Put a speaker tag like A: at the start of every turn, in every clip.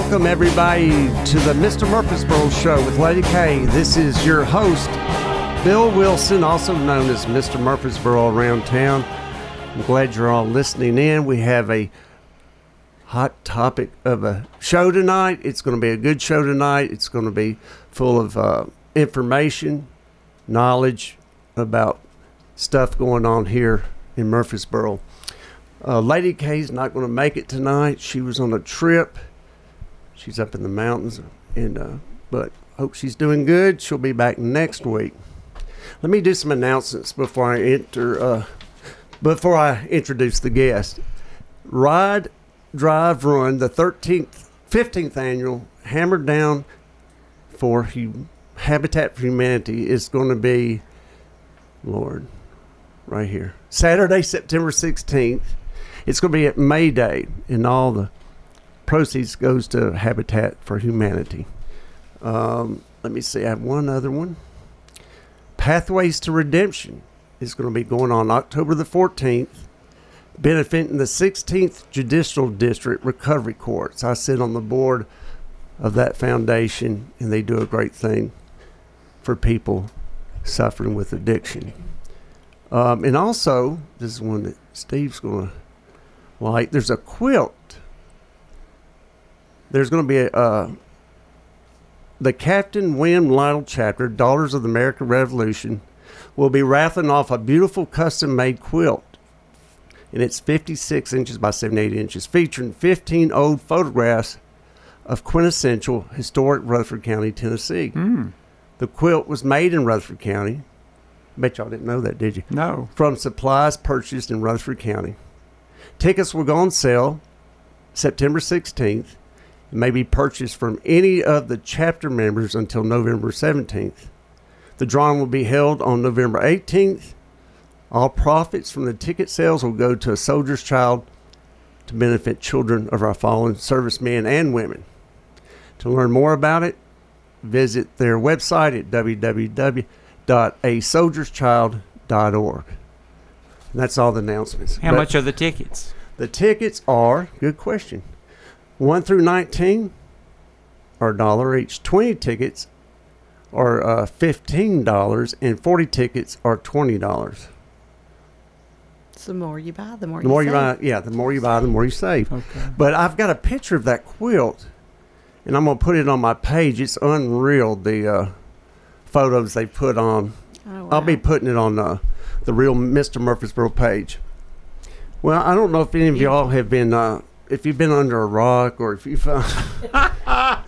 A: Welcome, everybody, to the Mr. Murfreesboro Show with Lady K. This is your host, Bill Wilson, also known as Mr. Murfreesboro around town. I'm glad you're all listening in. We have a hot topic of a show tonight. It's going to be a good show tonight. It's going to be full of uh, information, knowledge about stuff going on here in Murfreesboro. Uh, Lady K's not going to make it tonight. She was on a trip She's up in the mountains, and uh, but hope she's doing good. She'll be back next week. Let me do some announcements before I enter. Uh, before I introduce the guest, Ride, Drive, Run, the 13th, 15th annual Hammered Down for hum- Habitat for Humanity is going to be, Lord, right here, Saturday, September 16th. It's going to be at May Day, and all the proceeds goes to Habitat for Humanity. Um, let me see. I have one other one. Pathways to Redemption is going to be going on October the 14th, benefiting the 16th Judicial District Recovery Courts. I sit on the board of that foundation, and they do a great thing for people suffering with addiction. Um, and also, this is one that Steve's going to like. There's a quilt there's going to be a uh, the Captain William Lytle chapter, Daughters of the American Revolution, will be raffling off a beautiful custom made quilt. And it's 56 inches by 78 inches, featuring 15 old photographs of quintessential historic Rutherford County, Tennessee.
B: Mm.
A: The quilt was made in Rutherford County. Bet y'all didn't know that, did you?
B: No.
A: From supplies purchased in Rutherford County. Tickets will go on sale September 16th may be purchased from any of the chapter members until November 17th. The drawing will be held on November 18th. All profits from the ticket sales will go to a soldier's child to benefit children of our fallen servicemen and women. To learn more about it, visit their website at www.asoldierschild.org. And that's all the announcements.
B: How but much are the tickets?
A: The tickets are, good question, 1 through 19 are a dollar each. 20 tickets are uh, $15 and 40 tickets are $20.
C: So the more you buy, the more
A: the
C: you
A: more
C: save.
A: you buy, yeah, the more you buy, the more you save.
B: Okay.
A: But I've got a picture of that quilt, and I'm gonna put it on my page. It's unreal the uh, photos they put on.
C: Oh,
A: I'll be putting it on uh, the real Mr. Murfreesboro page. Well, I don't know if any of y'all have been, uh, if you've been under a rock or if uh,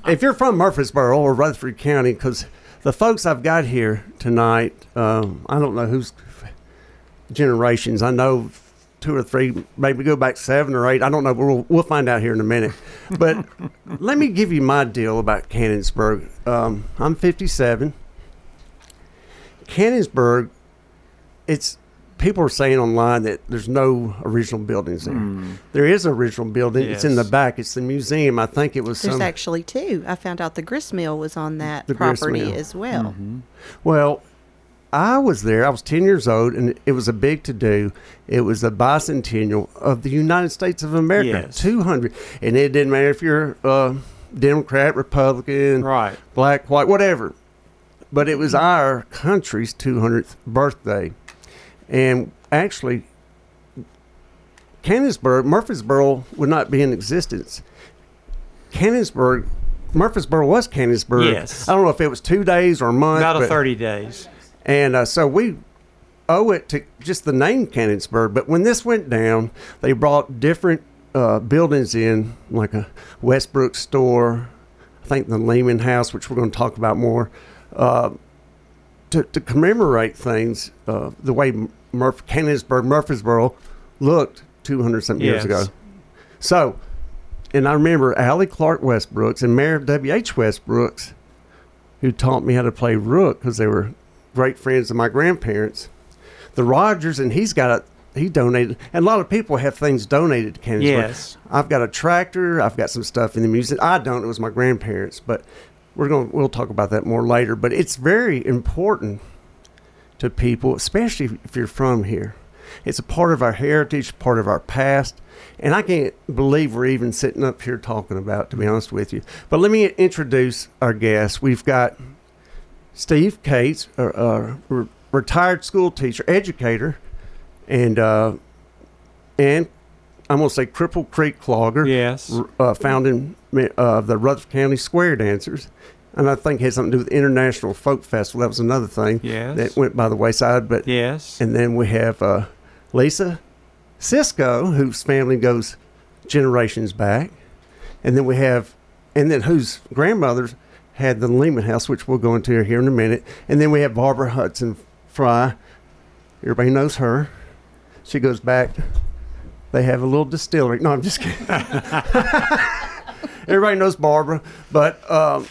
A: if you're from Murfreesboro or Rutherford County, because the folks I've got here tonight, um, I don't know whose generations. I know two or three, maybe go back seven or eight. I don't know. We'll we'll find out here in a minute. But let me give you my deal about Cannonsburg. Um, I'm 57. Cannonsburg, it's people are saying online that there's no original buildings there. There is an original building. It's in the back. It's the museum. I think it was
C: There's
A: some.
C: actually two. I found out the grist mill was on that property as well.
B: Mm-hmm.
A: Well, I was there. I was 10 years old, and it was a big to do. It was the bicentennial of the United States of America.
B: Yes.
A: 200. And it didn't matter if you're uh, Democrat, Republican,
B: Right.
A: black, white, whatever. But it was our country's 200th birthday. And actually, Cannonsburg, Murfreesboro would not be in existence. Cannonsburg, Murfreesboro was Cannonsburg.
B: Yes.
A: I don't know if it was two days or a month.
B: About a 30 days.
A: and uh, so we owe it to just the name Cannonsburg. But when this went down, they brought different uh, buildings in, like a Westbrook store, I think the Lehman House, which we're going to talk about more, uh, to, to commemorate things uh, the way Murph, Cannonsburg, Murfreesboro looked 200 something years ago. So, and I remember Allie Clark Westbrooks and Mayor W.H. Westbrooks, who taught me how to play rook because they were great friends of my grandparents. The Rogers, and he's got a he donated, and a lot of people have things donated to Cannonsburg.
B: Yes.
A: I've got a tractor. I've got some stuff in the museum. I don't. It was my grandparents, but we're going. We'll talk about that more later. But it's very important to people, especially if you're from here. It's a part of our heritage, part of our past, and I can't believe we're even sitting up here talking about. To be honest with you, but let me introduce our guests. We've got Steve Cates, a, a re- retired school teacher, educator, and uh, and I'm going to say Cripple Creek Clogger
B: Yes.
A: uh, founding me- uh, the Rutherford County Square Dancers, and I think it had something to do with International Folk Festival. That was another thing
B: Yes.
A: that went by the wayside. But
B: Yes.
A: and then we have uh, Lisa Cisco, whose family goes generations back, and then we have, and then whose grandmothers had the Lehman House, which we'll go into here in a minute, and then we have Barbara Hudson Fry. Everybody knows her. She goes back. They have a little distillery. No, I'm just kidding. Everybody knows Barbara, but um,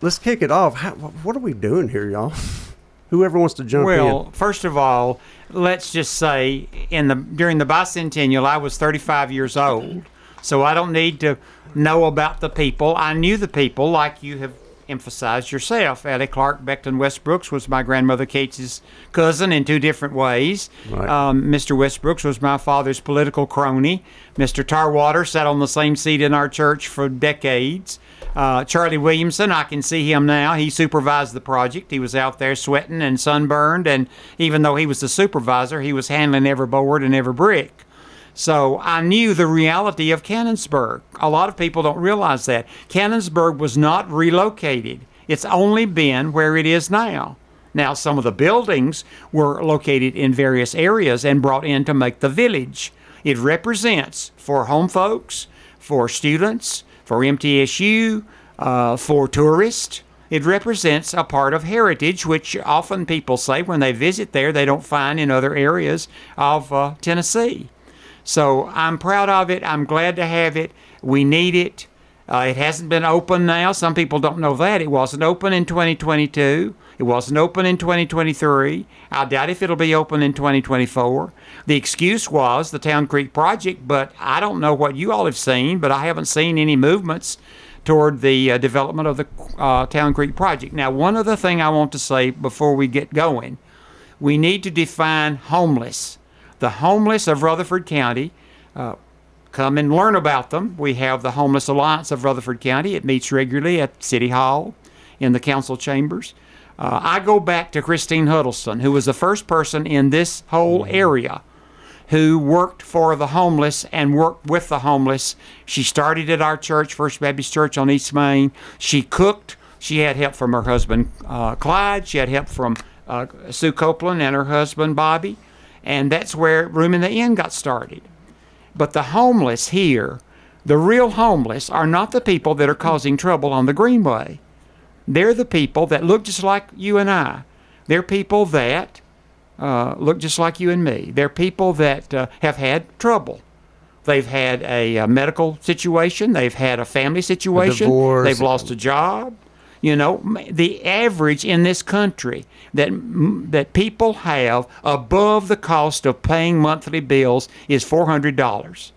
A: let's kick it off. How, what are we doing here, y'all? Whoever wants to jump in.
B: Well, first of all, let's just say in the during the bicentennial, I was 35 years old, so I don't need to know about the people. I knew the people, like you have emphasized yourself. Addie Clark Beckton Westbrooks was my grandmother Kate's cousin in two different ways.
A: Right.
B: Um, Mr. Westbrooks was my father's political crony. Mr. Tarwater sat on the same seat in our church for decades. Uh, Charlie Williamson, I can see him now. He supervised the project. He was out there sweating and sunburned, and even though he was the supervisor, he was handling every board and every brick. So I knew the reality of Cannonsburg. A lot of people don't realize that. Cannonsburg was not relocated, it's only been where it is now. Now, some of the buildings were located in various areas and brought in to make the village. It represents for home folks, for students, for MTSU, uh, for tourists. It represents a part of heritage, which often people say when they visit there they don't find in other areas of uh, Tennessee. So I'm proud of it. I'm glad to have it. We need it. Uh, it hasn't been open now. Some people don't know that. It wasn't open in 2022. It wasn't open in 2023. I doubt if it'll be open in 2024. The excuse was the Town Creek project, but I don't know what you all have seen, but I haven't seen any movements toward the uh, development of the uh, Town Creek project. Now, one other thing I want to say before we get going we need to define homeless. The homeless of Rutherford County, uh, come and learn about them. We have the Homeless Alliance of Rutherford County. It meets regularly at City Hall in the council chambers. Uh, I go back to Christine Huddleston, who was the first person in this whole area who worked for the homeless and worked with the homeless. She started at our church, First Baptist Church on East Main. She cooked. She had help from her husband uh, Clyde. She had help from uh, Sue Copeland and her husband Bobby. And that's where Room in the Inn got started. But the homeless here, the real homeless, are not the people that are causing trouble on the Greenway. They're the people that look just like you and I. They're people that uh, look just like you and me. They're people that uh, have had trouble. They've had a, uh medical situation. They've had a family situation.
A: divorce.
B: They've lost a job. You know, the average in this country that that people have above the cost of paying monthly bills is four hundred dollars.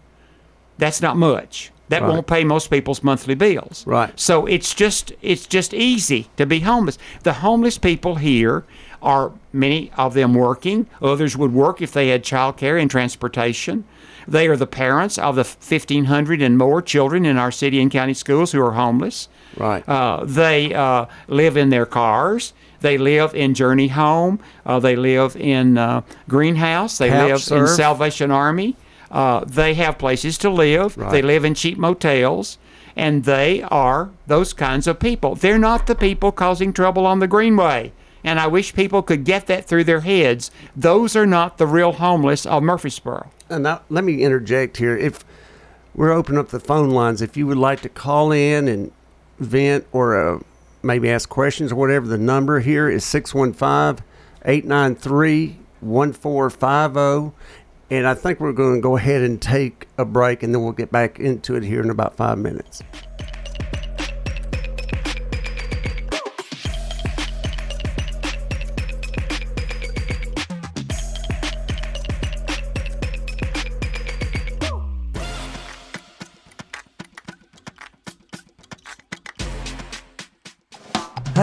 B: That's not much. That
A: Right.
B: won't pay most people's monthly bills.
A: Right.
B: So it's just it's just easy to be homeless. The homeless people here are many of them working. Others would work if they had child care and transportation. They are the parents of the 1,500 and more children in our city and county schools who are homeless.
A: Right.
B: Uh, they uh, live in their cars. They live in Journey Home. Uh, they live in uh, Greenhouse. They
A: Couch
B: live in. Salvation Army. Uh, they have places to live. They live in cheap motels. And they are those kinds of people. They're not the people causing trouble on the Greenway. And I wish people could get that through their heads. Those are not the real homeless of Murfreesboro.
A: And now, let me interject here. If we're opening up the phone lines, if you would like to call in and vent or uh, maybe ask questions or whatever, the number here is 615 893 1450. And I think we're going to go ahead and take a break and then we'll get back into it here in about five minutes.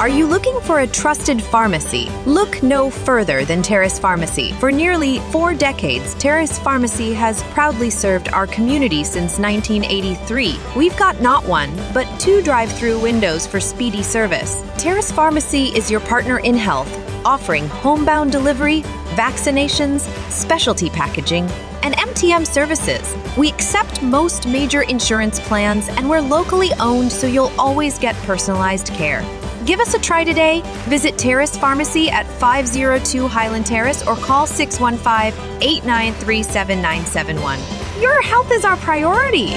D: Are you looking for a trusted pharmacy? Look no further than Terrace Pharmacy. For nearly four decades, Terrace Pharmacy has proudly served our community since 1983. We've got not one, but two drive through windows for speedy service. Terrace Pharmacy is your partner in health, offering homebound delivery, vaccinations, specialty packaging, and MTM services. We accept most major insurance plans and we're locally owned so you'll always get personalized care. Give us a try today. Visit Terrace Pharmacy at 502 Highland Terrace or call 615 893 7971. Your health is our priority.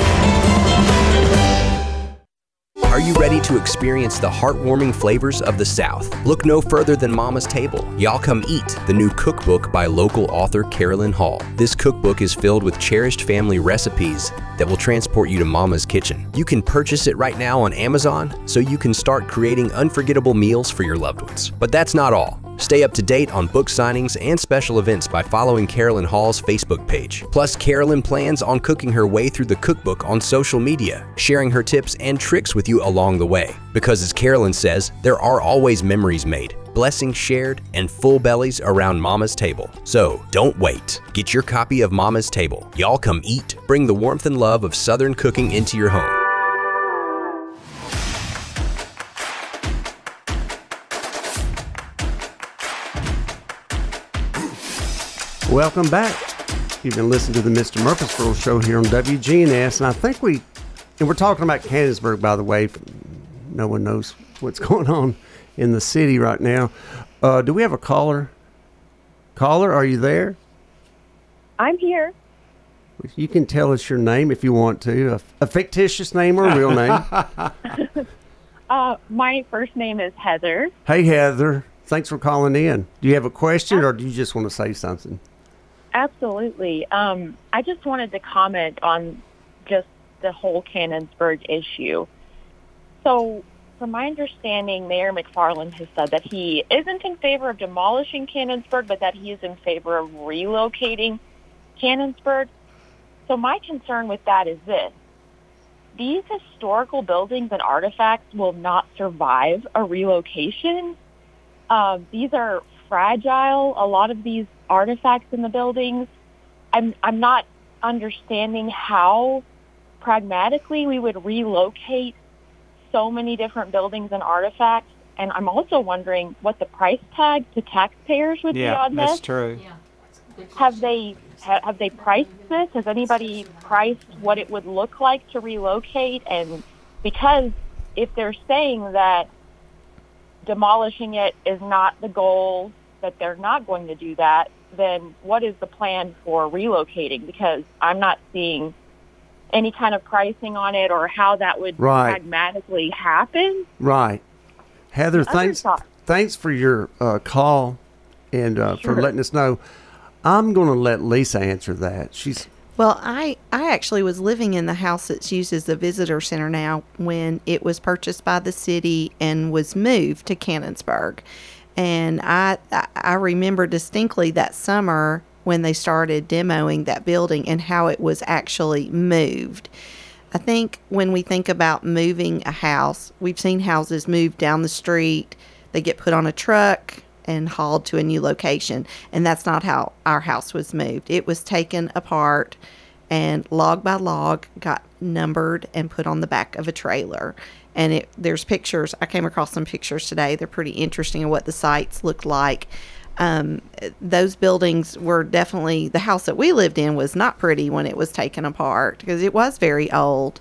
E: Are you ready to experience the heartwarming flavors of the South? Look no further than Mama's Table. Y'all Come Eat, the new cookbook by local author Carolyn Hall. This cookbook is filled with cherished family recipes that will transport you to Mama's kitchen. You can purchase it right now on Amazon so you can start creating unforgettable meals for your loved ones. But that's not all. Stay up to date on book signings and special events by following Carolyn Hall's Facebook page. Plus, Carolyn plans on cooking her way through the cookbook on social media, sharing her tips and tricks with you along the way. Because, as Carolyn says, there are always memories made, blessings shared, and full bellies around Mama's table. So, don't wait. Get your copy of Mama's Table. Y'all come eat. Bring the warmth and love of Southern cooking into your home.
A: Welcome back. You've been listening to the Mr. Murfreesboro show here on WGNS, and I think we, and we're talking about Cannonsburg, by the way. No one knows what's going on in the city right now. Uh, do we have a caller? Caller, are you there?
F: I'm here.
A: You can tell us your name if you want to, a, a fictitious name or a real name.
F: Uh, my first name is Heather.
A: hey, Heather. Thanks for calling in. Do you have a question, or do you just want to say something?
F: Absolutely. Um, I just wanted to comment on just the whole Cannonsburg issue. So, from my understanding, Mayor McFarland has said that he isn't in favor of demolishing Cannonsburg, but that he is in favor of relocating Cannonsburg. So my concern with that is this. These historical buildings and artifacts will not survive a relocation. Um, these are fragile. A lot of these artifacts in the buildings, I'm, I'm not understanding how pragmatically we would relocate so many different buildings and artifacts. And I'm also wondering what the price tag to taxpayers would be on this.
B: Yeah,
F: on
B: that's
F: this.
B: true.
F: Have they ha- have they priced this? Has anybody priced what it would look like to relocate? And because if they're saying that demolishing it is not the goal, that they're not going to do that, then what is the plan for relocating? Because I'm not seeing any kind of pricing on it or how that would
A: Right.
F: pragmatically happen.
A: Right. Heather,
F: Other
A: thanks
F: thoughts?
A: thanks for your uh, call and uh, for letting us know. I'm going to let Lisa answer that. She's
C: Well, I, I actually was living in the house that's used as the visitor center now when it was purchased by the city and was moved to Cannonsburg. And I, I- remember distinctly that summer when they started demoing that building and how it was actually moved. I think when we think about moving a house, we've seen houses moved down the street, they get put on a truck and hauled to a new location. And that's not how our house was moved. It was taken apart and log by log got numbered and put on the back of a trailer. And it, there's pictures. I came across some pictures today. They're pretty interesting of what the sites looked like. Um, those buildings were definitely the house that we lived in was not pretty when it was taken apart because it was very old.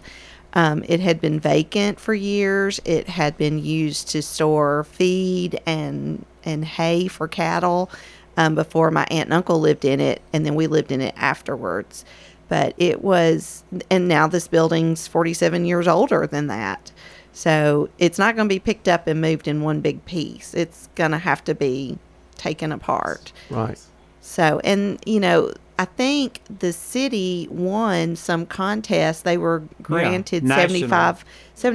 C: Um, it had been vacant for years. It had been used to store feed and and hay for cattle um, before my aunt and uncle lived in it, and then we lived in it afterwards. But it was, and now this building's 47 years older than that. So it's not going to be picked up and moved in one big piece. It's going to have to be taken apart.
A: right.
C: So, and you know, I think the city won some contest. They were granted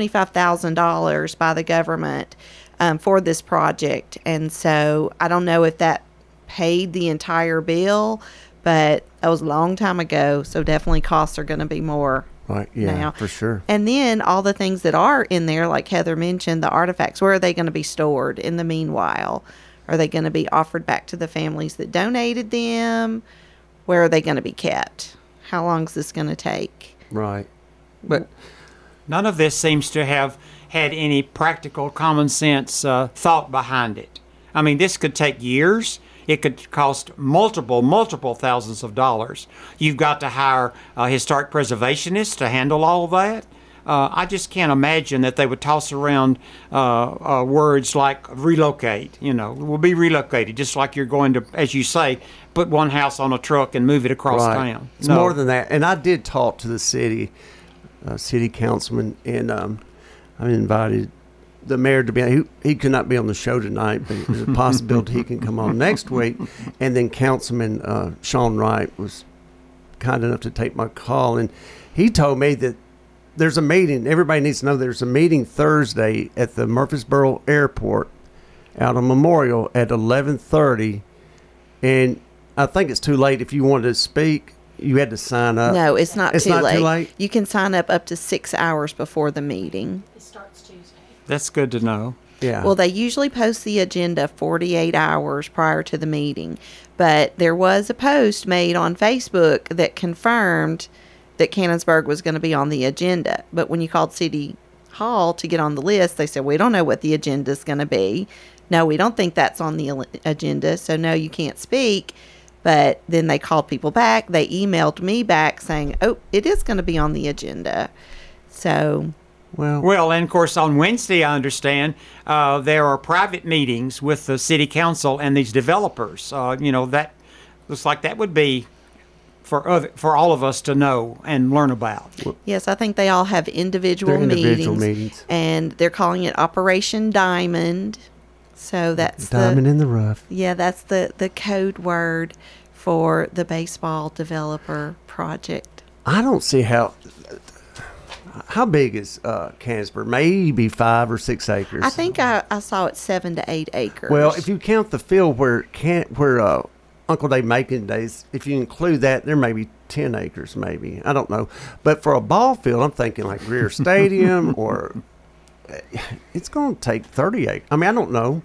C: five thousand dollars by the government um, for this project, and so I don't know if that paid the entire bill, but that was a long time ago. So definitely costs are going to be more
A: Right. Yeah,
C: now.
A: for sure.
C: And then all the things that are in there, like Heather mentioned, the artifacts, where are they going to be stored in the meanwhile? Are they going to be offered back to the families that donated them? Where are they going to be kept? How long is this going to take?
A: Right. But
B: None of this seems to have had any practical common sense uh, thought behind it. I mean, this could take years. It could cost multiple, multiple thousands of dollars. You've got to hire a historic preservationist to handle all of that. Uh, I just can't imagine that they would toss around uh, uh, words like relocate. You know, will be relocated, just like you're going to, as you say, put one house on a truck and move it across
A: right.
B: town.
A: It's
B: No.
A: more than that. And I did talk to the city, uh, city councilman, and um, I invited the mayor to be. He, he could not be on the show tonight, but there's a possibility he can come on next week. And then Councilman uh, Shawn Wright was kind enough to take my call, and he told me that there's a meeting. Everybody needs to know there's a meeting Thursday at the Murfreesboro Airport out on Memorial at 11:30, and I think it's too late if you wanted to speak. You had to sign up.
C: no, it's not,
A: it's
C: too,
A: not
C: late.
A: too late.
C: You can sign up up to six hours before the meeting.
B: That's good to know.
A: Yeah.
C: Well, they usually post the agenda 48 hours prior to the meeting, but there was a post made on Facebook that confirmed that Cannonsburg was going to be on the agenda. But when you called City Hall to get on the list, they said, We don't know what the agenda is going to be. No, we don't think that's on the agenda, so no, you can't speak. But then they called people back. They emailed me back saying, Oh, it is going to be on the agenda. So
A: well,
B: Well, and of course, on Wednesday, I understand uh, there are private meetings with the city council and these developers. Uh, you know, that looks like that would be for other, for all of us to know and learn about.
C: Yes, I think they all have individual,
A: individual
C: meetings,
A: meetings.
C: and they're calling it Operation Diamond. So that's
A: diamond
C: the
A: in the rough.
C: yeah, that's the the code word for the baseball developer project.
A: I don't see how. How big is uh? Maybe five or six acres.
C: I think I, I saw it seven to eight acres.
A: Well, if you count the field where can where uh, Uncle Dave Macon days, if you include that, there may be ten acres, maybe I don't know. But for a ball field, I'm thinking like Greer Stadium, or uh, it's going to take thirty acres. I mean, I don't know,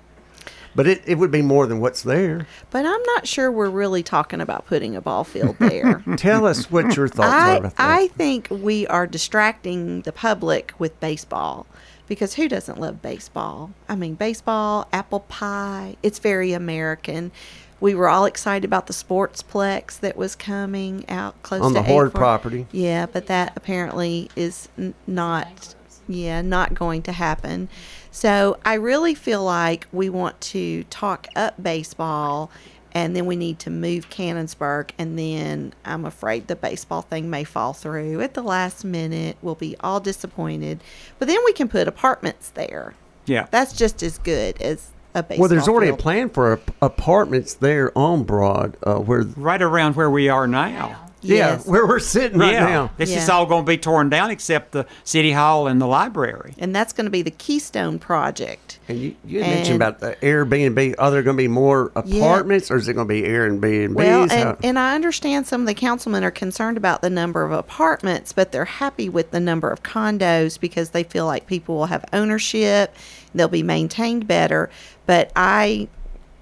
A: but it, it would be more than what's there.
C: but I'm not sure we're really talking about putting a ball field there.
A: Tell us what your thoughts are
C: I,
A: about that.
C: I think we are distracting the public with baseball because who doesn't love baseball? I mean, baseball, apple pie, it's very American. We were all excited about the sportsplex that was coming out close
A: On
C: to
A: the Horde property.
C: Yeah, but that apparently is n- not, yeah, not going to happen. So I really feel like we want to talk up baseball, and then we need to move Cannonsburg, and then I'm afraid the baseball thing may fall through at the last minute. We'll be all disappointed, but then we can put apartments there.
B: Yeah.
C: That's just as good as a baseball.
A: well, there's already a plan for apartments there on Broad, uh, where
B: right around where we are now.
C: Yes.
A: yeah, where we're sitting right
B: yeah.
A: now.
B: This is all going to be torn down except the city hall and the library.
C: and that's going to be the Keystone Project.
A: And you, you had mentioned about the Airbnb. Are there going to be more apartments, or is it going to be Airbnbs?
C: Well,
A: How-
C: and, and I understand some of the councilmen are concerned about the number of apartments, but they're happy with the number of condos because they feel like people will have ownership, they'll be maintained better. But I,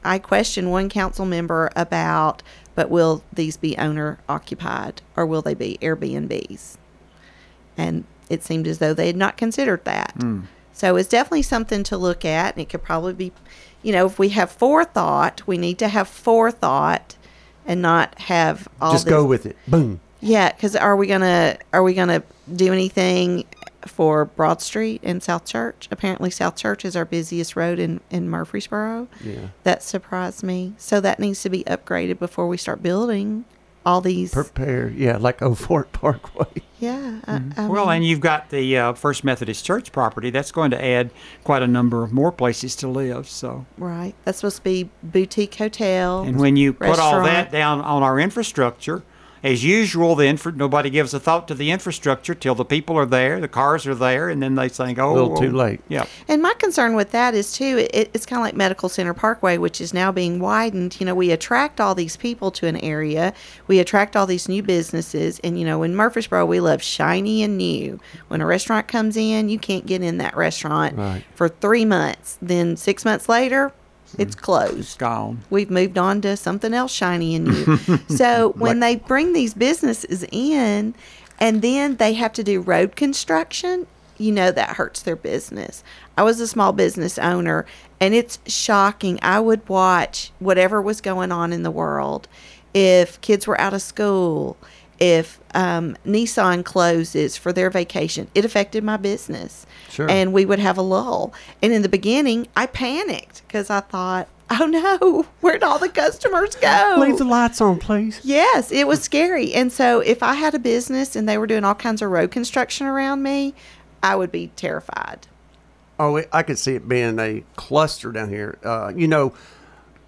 C: I question one council member about, but will these be owner occupied or will they be Airbnbs? And it seemed as though they had not considered that. Hmm. So it's definitely something to look at, and it could probably be, you know, if we have forethought, we need to have forethought and not have all
A: just
C: this.
A: go with it. Boom.
C: Yeah, because are we gonna are we gonna do anything for Broad Street and South Church? Apparently, South Church is our busiest road in in Murfreesboro.
A: Yeah.
C: that surprised me. So that needs to be upgraded before we start building all these.
A: Prepare. Yeah, like Old Fort Parkway.
C: yeah, I, I
B: Well,
C: mean,
B: and you've got the uh, First Methodist Church property. That's going to add quite a number of more places to live. So,
C: right. That's supposed to be boutique hotel.
B: and when you put all that down on our infrastructure, as usual, the infra- nobody gives a thought to the infrastructure till the people are there, the cars are there, and then they think, "Oh,
A: A little too late.
B: Yeah.
C: And my concern with that is too, it, it's kind of like Medical Center Parkway, which is now being widened. You know, we attract all these people to an area, we attract all these new businesses, and you know, in Murfreesboro, we love shiny and new. When a restaurant comes in, you can't get in that restaurant
A: Right.
C: for three months. Then six months later, it's closed.
B: Gone.
C: We've moved on to something else shiny and new. so when they bring these businesses in and then they have to do road construction, you know that hurts their business. I was a small business owner and it's shocking. I would watch whatever was going on in the world. If kids were out of school, if um, Nissan closes for their vacation, it affected my business.
A: Sure.
C: And we would have a lull. And in the beginning, I panicked because I thought, oh no, where'd all the customers go?
A: Leave the lights on, please.
C: Yes, it was scary. And so if I had a business and they were doing all kinds of road construction around me, I would be terrified.
A: Oh, I could see it being a cluster down here. Uh, you know,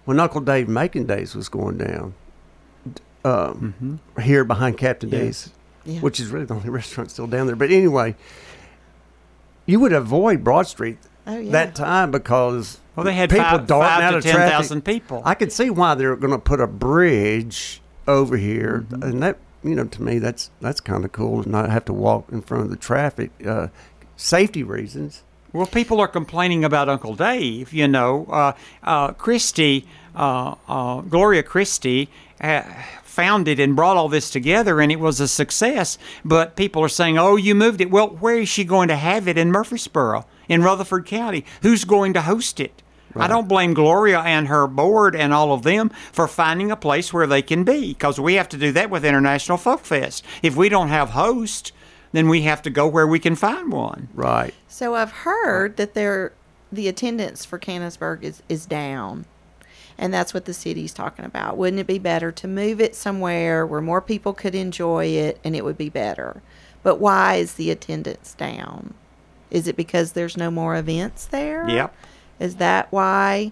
A: when Uncle Dave Macon Days was going down, um, here behind Captain D's,
C: Yeah.
A: which is really the only restaurant still down there. But anyway, you would avoid Broad Street
C: Oh, yeah.
A: that time because
B: Well, they had
A: people
B: five-
A: darting
B: five
A: out
B: to
A: of
B: 10,000
A: traffic.
B: people.
A: I could see why they're going to put a bridge over here,
B: Mm-hmm.
A: and that you know to me that's that's kind of cool to not have to walk in front of the traffic, uh, safety reasons.
B: Well, people are complaining about Uncle Dave. You know, uh, uh, Christie, uh, uh, Gloria Christie, uh, founded and brought all this together, and it was a success. But people are saying, "Oh, you moved it." Well, where is she going to have it in Murfreesboro, in Rutherford County? Who's going to host it? I don't blame Gloria and her board and all of them for finding a place where they can be, because we have to do that with International Folk Fest. If we don't have hosts, then we have to go where we can find one.
A: Right.
C: So I've heard that there, the attendance for Cannonsburg is, is down. And that's what the city's talking about. Wouldn't it be better to move it somewhere where more people could enjoy it and it would be better? But why is the attendance down? Is it because there's no more events there?
B: Yep.
C: Is that why?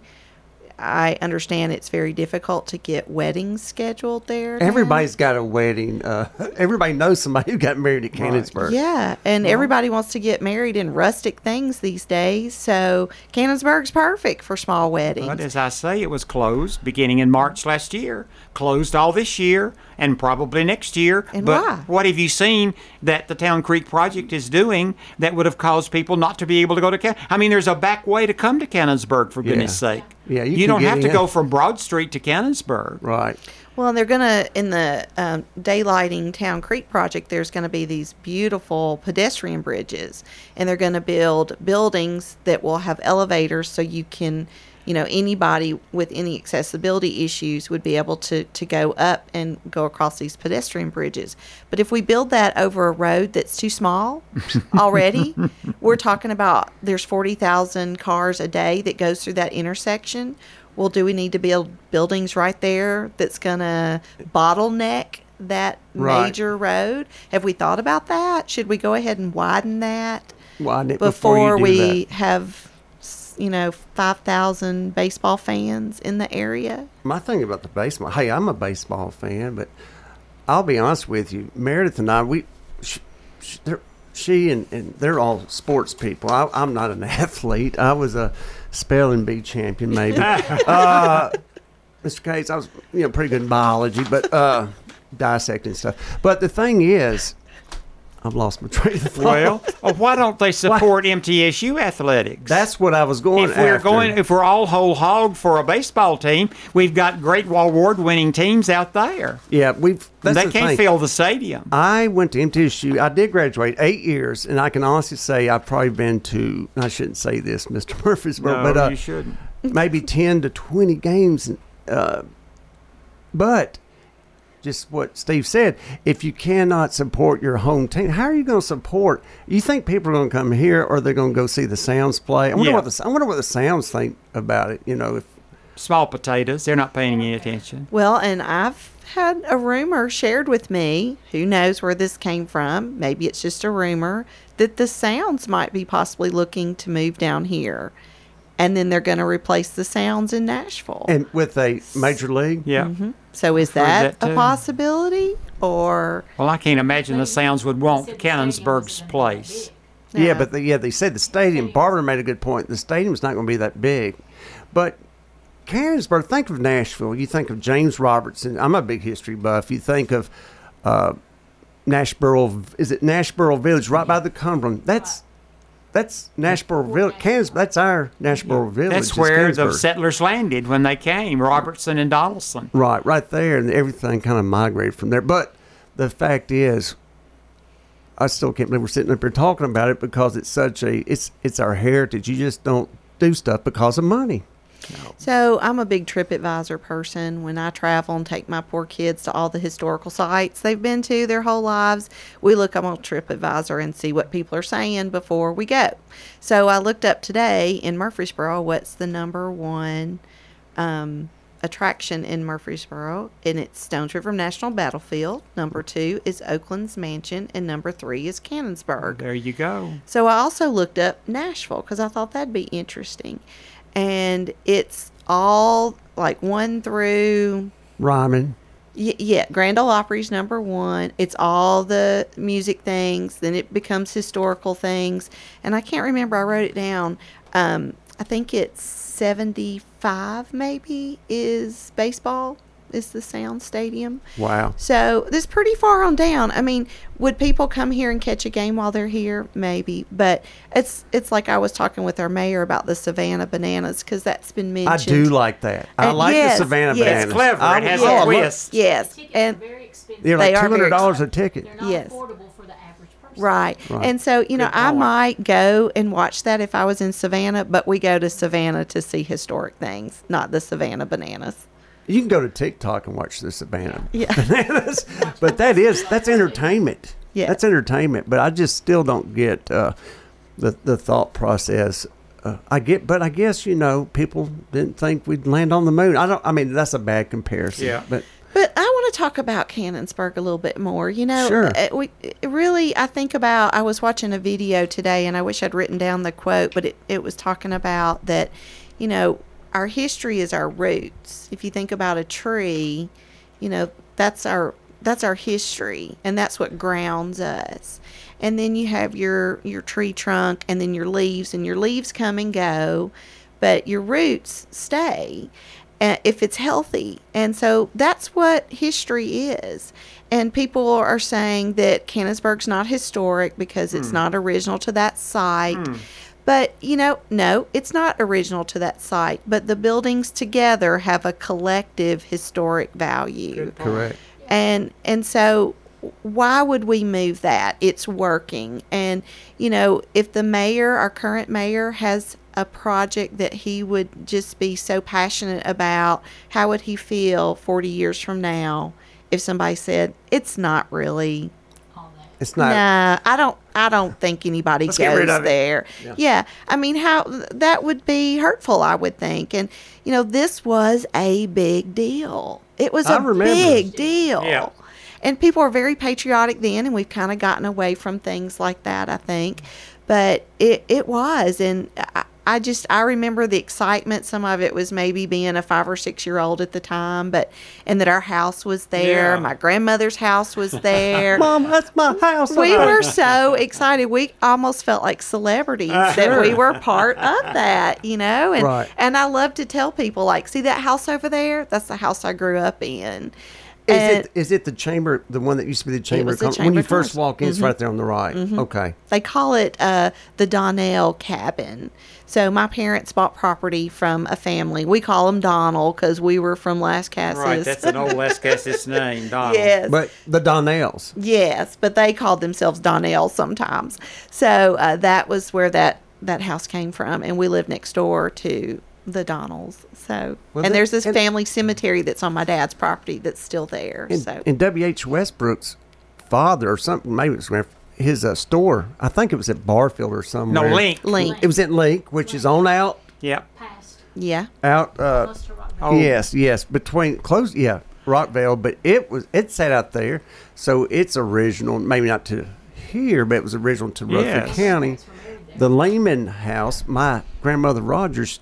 C: I understand it's very difficult to get weddings scheduled there. now.
A: Everybody's got a wedding. Uh, everybody knows somebody who got married at Cannonsburg.
C: Yeah, and everybody wants to get married in rustic things these days. So Cannonsburg's perfect for small weddings.
B: But as I say, it was closed beginning in March last year, closed all this year, and probably next year.
C: And
B: but
C: why?
B: what have you seen that the Town Creek project is doing that would have caused people not to be able to go to Can? I mean, there's a back way to come to Cannonsburg, for goodness sake.
A: Yeah, you
B: you, don't
A: get
B: have to
A: in.
B: go from Broad Street to Cannonsburg.
A: Right.
C: Well, and they're gonna in the um, daylighting Town Creek project. There's gonna be these beautiful pedestrian bridges, and they're gonna build buildings that will have elevators, so you can, you know, anybody with any accessibility issues would be able to to go up and go across these pedestrian bridges. But if we build that over a road that's too small already, we're talking about there's forty thousand cars a day that goes through that intersection. Well, do we need to build buildings right there that's going to bottleneck that
A: Right.
C: major road? Have we thought about that? Should we go ahead and widen that
A: Widen it
C: before,
A: before,
C: we
A: that.
C: have, you know, 5,000 baseball fans in the area?
A: My thing about the baseball, hey, I'm a baseball fan, but I'll be honest with you, Meredith and I, we, she, she, they're- she and, and they're all sports people. I, I'm not an athlete. I was a spelling bee champion, maybe. uh, Mr. Cates, I was, you know, pretty good in biology, but uh, dissecting stuff. But the thing is, I've lost my train of thought.
B: Well, uh, why don't they support MTSU athletics?
A: that's what I was going.
B: if we're
A: after.
B: going, if we're all whole hog for a baseball team, we've got great award-winning teams out there.
A: yeah, we've. That's
B: they
A: the
B: can't
A: thing.
B: fill the stadium.
A: I went to MTSU. I did graduate eight years, and I can honestly say I've probably been to. I shouldn't say this, Mr. Murfreesboro,
B: No,
A: but uh,
B: you shouldn't.
A: maybe ten to twenty games. Uh, but just what Steve said, if you cannot support your home team, how are you going to support? You think people are going to come here, or they're going to go see the Sounds play? I wonder
B: Yeah.
A: what the I wonder what the Sounds think about it. You know, if
B: Small potatoes, they're not paying any attention.
C: Well, and I've had a rumor shared with me. Who knows where this came from? Maybe it's just a rumor that the Sounds might be possibly looking to move down here. And then they're going to replace the Sounds in Nashville.
A: and with a major league,
B: Yeah.
C: so is that,
B: that
C: a possibility? Or
B: Well, I can't imagine the Sounds would want Cannonsburg's place.
A: Yeah,
C: Yeah.
A: but the, yeah, they said the stadium. Barbara made a good point. The stadium's not going to be that big, but Cannonsburg. Think of Nashville. You think of James Robertson. I'm a big history buff. You think of uh, Nashboro. Is it Nashboro Village right by the Cumberland? That's that's Nashville Village. Cannons. That's our Nashboro Village.
B: That's where the settlers landed when they came, Robertson and Donelson.
A: Right, right there, and everything kind of migrated from there. But the fact is, I still can't believe we're sitting up here talking about it because it's such a it's it's our heritage. You just don't do stuff because of money.
C: So I'm a big TripAdvisor person. When I travel and take my poor kids to all the historical sites they've been to their whole lives, we look up on TripAdvisor and see what people are saying before we go. So I looked up today in Murfreesboro what's the number one um, attraction in Murfreesboro, and it's Stones River National Battlefield. Number two is Oaklands Mansion, and number three is Cannonsburg.
B: There you go.
C: So I also looked up Nashville because I thought that'd be interesting. And it's all like one through,
A: Ryman.
C: y- yeah, Grand Ole Opry's number one. It's all the music things. Then it becomes historical things. And I can't remember, I wrote it down. Um, I think it's 75 maybe is baseball, is the Sound Stadium.
A: Wow.
C: So this pretty far on down. I mean, would people come here and catch a game while they're here? Maybe, but it's it's like I was talking with our mayor about the Savannah bananas because that's been mentioned.
A: I do like that. I like
C: yes,
A: the Savannah
C: yes.
A: bananas.
B: It's clever.
A: I
B: It has
A: would-
B: a
A: oh,
B: twist.
C: Yes, and
G: are very expensive.
A: They're like
C: They are
A: two
C: very
A: hundred dollars a ticket.
G: They're not
C: Yes.
G: affordable for the average person.
C: right.
A: Right.
C: And so you know,
B: Good
C: I might go and watch that if I was in Savannah, but we go to Savannah to see historic things, not the Savannah bananas.
A: You can go to TikTok and watch the Savannah
C: Yeah.
A: bananas, but that is that's entertainment.
C: Yeah.
A: that's entertainment. But I just still don't get uh, the the thought process. Uh, I get, but I guess you know people didn't think we'd land on the moon. I don't. I mean, that's a bad comparison.
B: Yeah.
A: but
C: But I want to talk about Cannonsburg a little bit more. You know,
A: Sure.
C: uh, we it really I think about. I was watching a video today, and I wish I'd written down the quote, but it, it was talking about that. You know, our history is our roots. If you think about a tree, you know, that's our that's our history and that's what grounds us. And then you have your your tree trunk and then your leaves and your leaves come and go, but your roots stay uh, if it's healthy. And so that's what history is. And people are saying that Cannonsburg's not historic because it's not original to that site. But, you know, no, it's not original to that site. But the buildings together have a collective historic value.
A: Correct.
C: And and so why would we move that? It's working. And you know, if the mayor, our current mayor has a project that he would just be so passionate about, how would he feel 40 years from now if somebody said it's not really
G: All that.
A: It's not.
C: Nah, I don't. I don't think anybody
A: Let's
C: goes there. Yeah. I mean, how that would be hurtful. I would think, and you know, this was a big deal. It was
A: I
C: a big deal.
B: Yeah.
C: And people were very patriotic then, and we've kind of gotten away from things like that. I think, but it it was, and I, I just I remember the excitement. Some of it was maybe being a five or six year old at the time, but and that our house was there.
B: Yeah.
C: My grandmother's house was there.
A: Mom, that's my house.
C: We were so excited. We almost felt like celebrities uh, that we were part of that, you know. And
A: Right.
C: and I love to tell people like, see that house over there? That's the house I grew up in.
A: Is
C: And
A: it is it the chamber, the one that used to be the chamber?
C: was the
A: of Com- when
C: Chamber
A: you first walk in, it's right there on the right. Okay.
C: they call it uh, the Donnell cabin. So my parents bought property from a family. We call them Donald because we were from Lascassas.
B: Right, that's an old Lascassas name, Donald.
C: yes.
A: But the Donnells.
C: Yes, but they called themselves Donnell sometimes. So uh, that was where that that house came from, and we live next door to the Donalds. So,
A: Well,
C: and
A: that-
C: there's this
A: and-
C: family cemetery that's on my dad's property that's still there.
A: And,
C: so,
A: and W.H. Westbrook's father, or something, maybe it was his uh, store. I think it was at Barfield or somewhere. No.
B: Link.
C: Link,
A: It was at Link, which is on out,
B: Yep.
G: Past.
C: yeah,
A: out. Uh,
G: Close to
B: Oh.
A: Yes, yes, between close, yeah, Rockville, but it was it sat out there, so it's original. Maybe not to here, but it was original to Rutherford
B: Yes.
A: County. The Lehman house, my grandmother Rogers,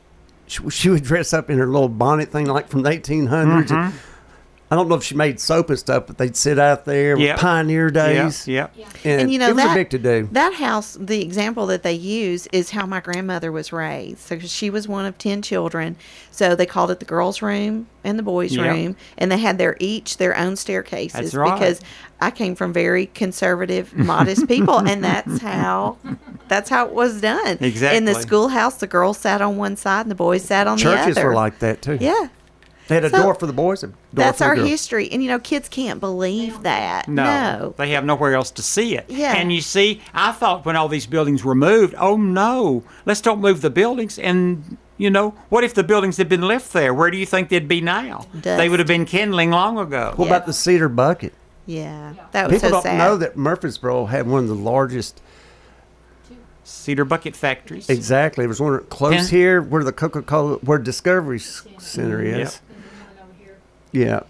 A: she, would dress up in her little bonnet thing like from the 1800s.
B: Mm-hmm.
A: I don't know if she made soap and stuff, but they'd sit out there with
B: Yep.
A: pioneer
B: Yep.
A: days.
B: Yep.
A: And,
C: and you know
A: it was
C: that
A: a big to do.
C: that house. The example that they use is how my grandmother was raised. So she was one of ten children. So they called it the girls' room and the boys'
B: Yep.
C: room, and they had their each their own staircases
B: That's right.
C: because I came from very conservative, modest people, and that's how that's how it was done. Exactly. In the schoolhouse, the girls sat on one side and the boys sat on the other.
A: Churches were like that too.
C: yeah.
A: They had a
C: So,
A: door for the boys, a door
C: That's
A: for the
C: our
A: girls.
C: history, and you know, kids can't believe that.
B: No,
C: no.
B: they have nowhere else to see it.
C: Yeah.
B: And you see, I thought when all these buildings were moved, oh no, let's don't move the buildings. And you know, what if the buildings had been left there? Where do you think they'd be now? They would have been kindling long ago.
A: What
C: Yeah.
A: about the cedar bucket?
C: Yeah, that was
A: People
C: so
A: don't
C: sad.
A: know that Murfreesboro had one of the largest.
B: Cedar bucket factories.
A: Exactly, it was one close
B: And-
A: here where the Coca Cola, where Discovery Center is.
G: And then one over here.
A: Yeah,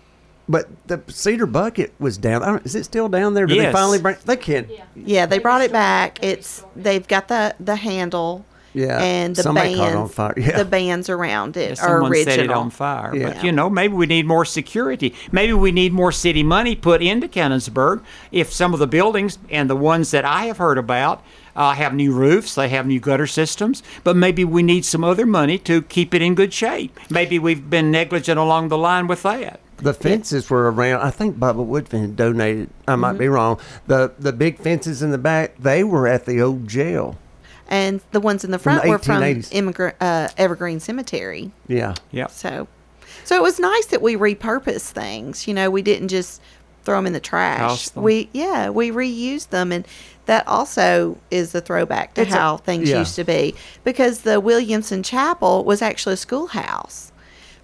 A: but the cedar bucket was down. I don't, is it still down there? Did they finally bring? They can't.
G: Yeah.
C: Yeah, they brought it back. It's they've got the the handle.
A: Yeah,
C: and the
A: somebody
C: bands,
A: on fire. Yeah.
C: the bands around it
B: Yeah,
C: are
B: someone
C: original.
B: set it on fire.
A: Yeah.
B: But you know, maybe we need more security. Maybe we need more city money put into Cannonsburg. If some of the buildings and the ones that I have heard about uh, have new roofs, they have new gutter systems, but maybe we need some other money to keep it in good shape. Maybe we've been negligent along the line with that.
A: The fences were around. I think Bubba Woodfin donated. I might
C: Mm-hmm.
A: be wrong. The the big fences in the back, they were at the old jail.
C: And the ones in the
A: From the
C: front were from Immigrant, uh, Evergreen Cemetery.
A: Yeah.
B: Yep.
C: So, so it was nice that we repurposed things. You know, we didn't just throw them in the trash.
B: House them.
C: We yeah, we reused them, and that also is a throwback to
A: It's a-
C: how things
A: yeah.
C: used to be. Because the Williamson Chapel was actually a schoolhouse,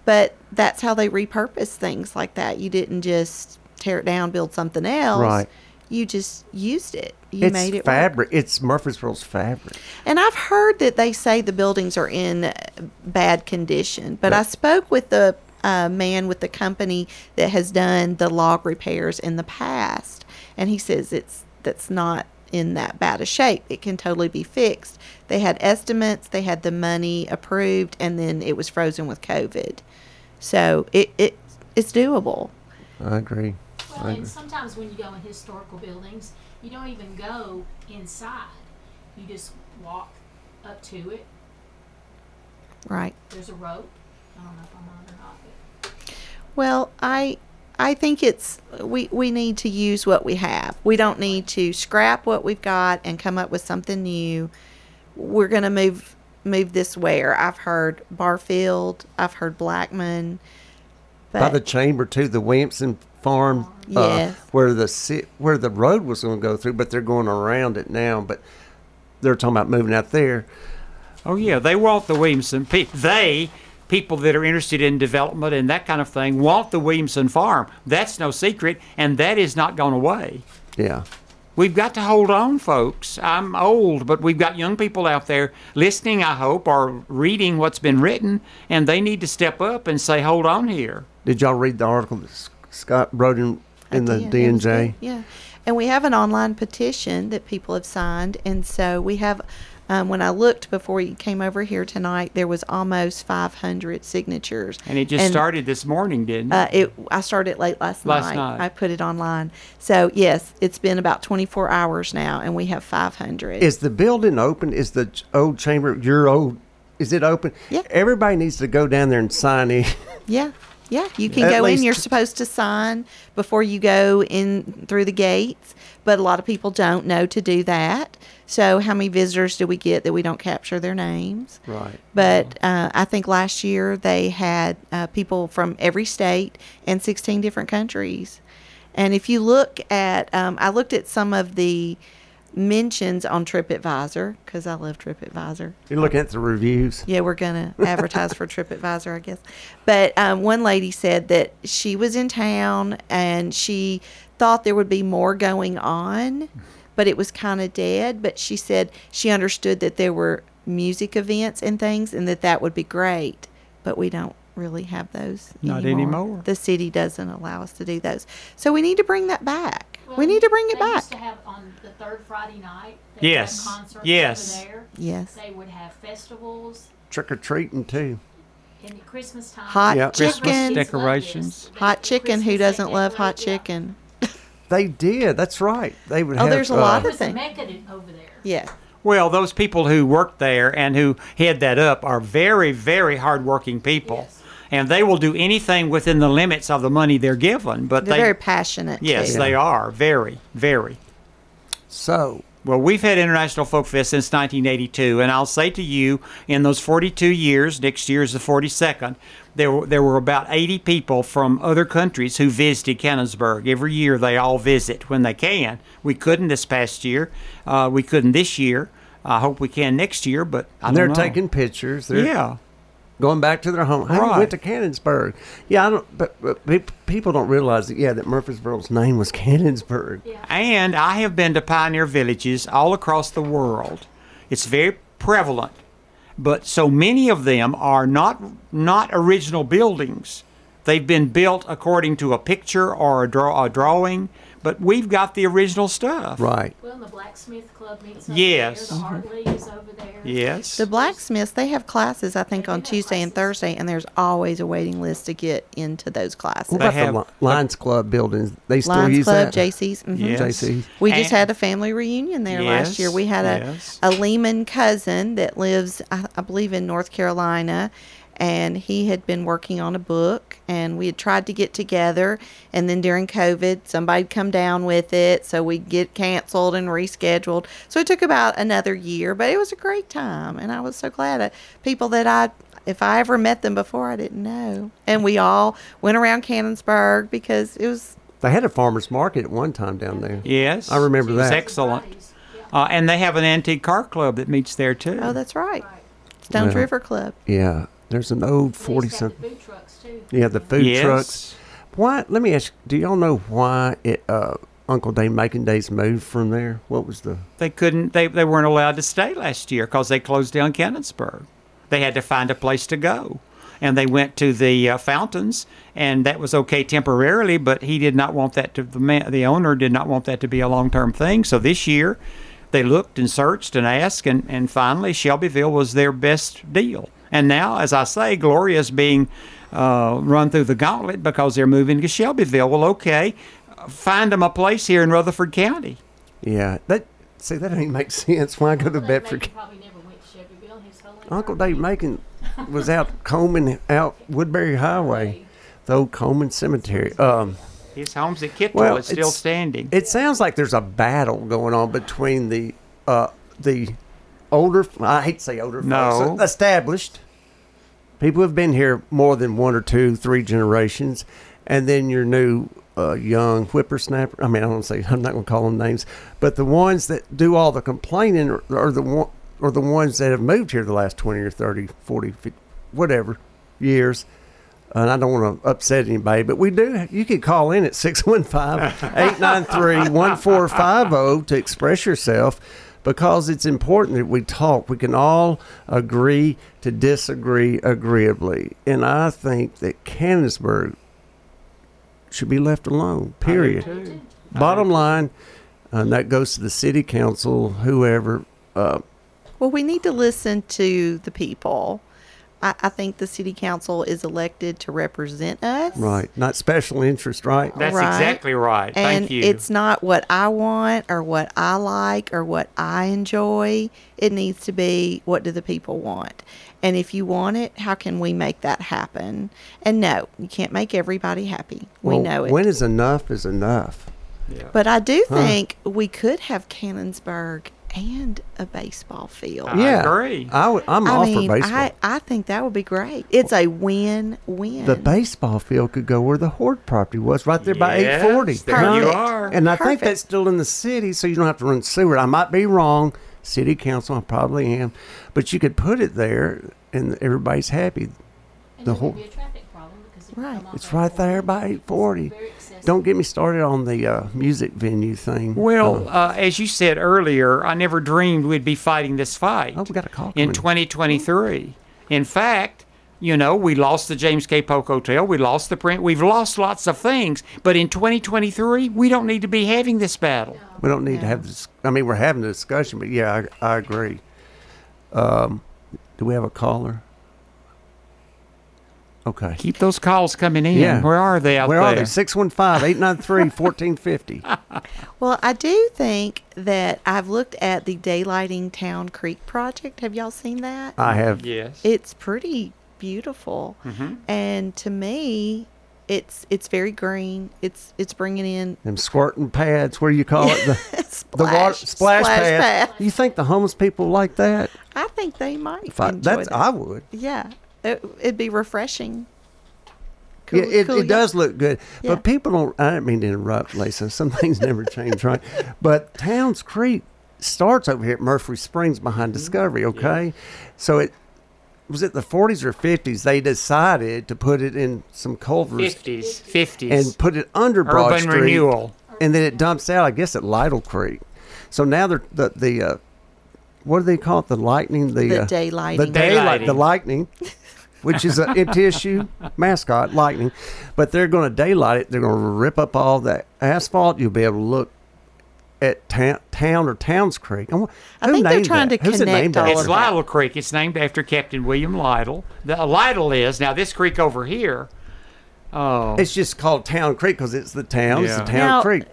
C: but that's how they repurposed things like that. You didn't just tear it down, build something else.
A: Right.
C: You just used it. You
A: it's
C: made it work.
A: fabric. It's Murfreesboro's fabric.
C: And I've heard that they say the buildings are in bad condition, but I spoke with the uh, man with the company that has done the log repairs in the past, and he says it's that's not in that bad a shape. It can totally be fixed. They had estimates, they had the money approved, and then it was frozen with COVID. So it, it it's doable.
A: I agree.
G: Well, and sometimes when you go in historical buildings, you don't even go inside. You just walk up to it.
C: Right.
G: There's a rope. I don't know if I'm on or not, but
C: Well, I I think it's we we need to use what we have. We don't need to scrap what we've got and come up with something new. We're going to move move this where I've heard Barfield, I've heard Blackman.
A: By the chamber too, the Williamson farm, uh, where the where the road was going to go through, but they're going around it now. But they're talking about moving out there.
B: Oh yeah, they want the Williamson. Pe- they people that are interested in development and that kind of thing want the Williamson farm. That's no secret, and that is not going away.
A: Yeah,
B: We've got to hold on, folks. I'm old, but we've got young people out there listening, I hope, or reading what's been written, and they need to step up and say, hold on here.
A: did y'all read the article that Scott wrote in, in the
C: did, it was good,
A: DNJ?
C: Yeah. And we have an online petition that people have signed. And so we have, um, when I looked before you came over here tonight, there was almost 500 signatures.
B: And it just started this morning, didn't it?
C: Uh, it I started late last,
B: Last
C: night.
B: night.
C: I put it online. So yes, it's been about 24 hours now, and we have 500.
A: Is the building open? Is the old chamber your old? Is it open?
C: Yeah.
A: Everybody needs to go down there and sign in.
C: yeah, yeah. You can
A: At
C: go in. You're supposed to sign before you go in through the gates, but a lot of people don't know to do that. So how many visitors do we get that we don't capture their names?
A: Right.
C: But uh, I think last year they had uh, people from every state and 16 different countries. And if you look at, um, I looked at some of the mentions on TripAdvisor because I love TripAdvisor.
A: You're looking at the reviews.
C: Yeah, we're going to advertise for TripAdvisor, I guess. But um, one lady said that she was in town and she thought there would be more going on, but it was kind of dead. But she said she understood that there were music events and things and that that would be great, but we don't really have those
B: Not
C: anymore.
B: anymore.
C: The city doesn't allow us to do those. So we need to bring that back. We need to bring it
G: they
C: back.
G: used to have on the third Friday night. they would have
B: Yes,
G: concerts
B: yes.
G: Over there.
C: Yes.
G: They would have festivals
A: Trick or treating too.
G: in the Christmas time.
C: Hot
A: Yeah.
B: Christmas
C: chicken.
G: Kids
B: decorations.
C: Hot chicken. Who
G: Christmas they
C: doesn't love hot
G: decorate, yeah.
C: chicken?
A: They did. That's right. They would
C: Oh,
A: have.
C: there's a
A: uh,
C: lot of
G: was a
C: thing.
G: mecca to- over there.
C: Yeah.
B: Well, those people who work there and who head that up are very, very hardworking people.
G: Yes.
B: And they will do anything within the limits of the money they're given. But
C: They're
B: they,
C: very passionate.
B: yes,
C: too.
B: they are. Very, very.
A: So
B: Well, we've had International Folk Fest since 1982, and I'll say to you, in those 42 years, next year is the 42nd, there were, there were about 80 people from other countries who visited Cannonsburg. Every year they all visit when they can. We couldn't this past year. Uh, we couldn't this year. I hope we can next year, but I
A: and they're
B: don't know.
A: taking pictures. They're
B: Yeah.
A: Going back to their home. I
B: Right.
A: went to Cannonsburg. Yeah, I don't. But, but people don't realize that. Yeah, that Murfreesboro's name was Cannonsburg.
B: And I have been to pioneer villages all across the world. It's very prevalent, but so many of them are not not original buildings. They've been built according to a picture or a, draw, a drawing, but we've got the original stuff.
A: Right.
G: Well, and the blacksmith club meets over
B: Yes.
G: there. The art league is over there.
B: Yes.
C: The blacksmiths, they have classes, I think,
G: They
C: on
G: do have
C: Tuesday and. Thursday, and there's always a waiting list to get into those classes.
A: What about
B: have-
A: the Li- Lions Club buildings? They still
C: Lions
A: use
C: Club,
A: that.
C: JC's. mhm.
B: Yes.
A: JC.
C: We just had a family reunion there last year.
B: Yes,
C: We had a,
B: yes.
C: a Lehman cousin that lives, I, I believe, in North Carolina, and he had been working on a book, and we had tried to get together, and then during COVID, somebody'd come down with it, so we'd get canceled and rescheduled. So it took about another year, but it was a great time, and I was so glad. Uh, people that I if I ever met them before, I didn't know. And we all went around Cannonsburg because it was
A: They had a farmers market at one time down there.
B: yes.
A: I remember that.
B: excellent. Uh, and they have an antique car club that meets there too.
C: Oh, that's right. Stones
A: Well,
C: River Club.
A: Yeah. There's an old forty
G: used to have
A: something.
G: food trucks too.
A: Yeah, the food
B: yes.
A: trucks. Why? Let me ask. Do y'all know why it, uh, Uncle Dave Macon Days moved from there? What was the?
B: They couldn't. They, they weren't allowed to stay last year because they closed down Cannonsburg. They had to find a place to go. and they went to the uh, fountains, and that was okay temporarily. But he did not want that to the man, the owner did not want that to be a long term thing. So this year, they looked and searched and asked, and, and finally Shelbyville was their best deal. And now, as I say, Gloria's being uh, run through the gauntlet because they're moving to Shelbyville. Well, okay, find them a place here in Rutherford County.
A: Yeah, that see that ain't make sense. Why go to Bedford?
G: Probably never went to Shelbyville his
A: Uncle Dave
G: life.
A: Macon was out combing out Woodbury Highway, the old Coleman Cemetery. Um,
B: His home's at Kittrell.
A: Well,
B: it's still standing.
A: it sounds like there's a battle going on between the uh, the older. I hate to say older.
B: No.
A: folks, established people who've been here more than one or two, three generations, and then your new uh, young whippersnapper. I mean, I don't say I'm not going to call them names, but the ones that do all the complaining are, are the one or the ones that have moved here the last 20 or 30, 40, 50, whatever years. And I don't want to upset anybody, but we do. You can call in at 615 893 1450 to express yourself because it's important that we talk. We can all agree to disagree agreeably. And I think that Cannonsburg should be left alone, period. Bottom line, and that goes to the city council, whoever. Uh,
C: Well, we need to listen to the people. I, I think the city council is elected to represent us.
A: right, not special interest, right?
B: That's
C: Right.
B: exactly right.
C: And
B: Thank you.
C: it's not what I want or what I like or what I enjoy. It needs to be what do the people want. And if you want it, how can we make that happen? And no, you can't make everybody happy. We
A: Well,
C: know it.
A: When is enough is enough. Yeah.
C: but I do think we could have Cannonsburg and a baseball field.
B: I
A: yeah,
B: agree.
A: I w- I'm
C: I
A: all
C: mean,
A: for baseball.
C: I, I think that would be great. It's a win-win.
A: the baseball field could go where the Horde property was, right there by 840.
B: there you are.
A: And I think that's still in the city, so you don't have to run sewer. I might be wrong. City council, I probably am, but you could put it there, and everybody's happy.
G: And
A: the
G: there
A: whole-
G: would be a traffic problem because if you
C: Right.
A: It's right there
G: road,
A: by
G: it's
A: 840.
G: Very accessible.
A: Don't get me started on the uh, music venue thing.
B: Well,
A: Uh,
B: uh, as you said earlier, I never dreamed we'd be fighting this fight
A: oh, we got a call
B: in 2023. In fact, you know, we lost the James K. Polk Hotel, we lost the print, we've lost lots of things. But in 2023, we don't need to be having this battle.
A: We don't need to have this. I mean, we're having a discussion, but yeah, I, I agree. Um, do we have a caller? Okay.
B: Keep those calls coming in.
A: Yeah.
B: Where are they out
A: Where
B: there?
A: are they? 615 893 1450.
C: Well, I do think that I've looked at the Daylighting Town Creek project. Have y'all seen that?
A: I have.
B: Yes.
C: It's pretty beautiful,
B: Mm-hmm.
C: and to me, it's it's very green. It's it's bringing in
A: Them squirting pads, Where you call it? The,
C: splash,
A: the water splash, pad.
C: pad.
A: You think the homeless people like that?
C: I think they might
A: I,
C: enjoy
A: that's,
C: that.
A: I would.
C: yeah, it, it'd be refreshing.
A: yeah, it,
C: cool
A: it does look good.
C: Yeah.
A: But people don't, I didn't mean to interrupt, Lisa. Some things never change, right? But Towns Creek starts over here at Murfree Springs behind
B: Mm-hmm.
A: Discovery, okay? So it was it the 40s or 50s they decided to put it in some culverts
B: 50s. 50s.
A: and put it under Broad
B: Urban
A: Street.
B: renewal.
A: and then it dumps out, I guess, at Lytle Creek. So now they're the the uh, what do they call it? The lightning, the,
C: The
A: uh,
C: daylighting.
A: the daylight, the lightning, which is an MTSU mascot, lightning. But they're going to daylight it. They're going to rip up all that asphalt. You'll be able to look at town, town or Towns Creek. And wh-
C: I think they're trying
A: that?
C: to
A: Who's it
C: connect
A: named
C: all
A: after?
B: It's
C: of that.
B: Lytle Creek. It's named after Captain William Lytle. The uh, Lytle is now this creek over here. Oh,
A: It's just called Town Creek because it's the town. It's the Town
C: Now,
A: Creek.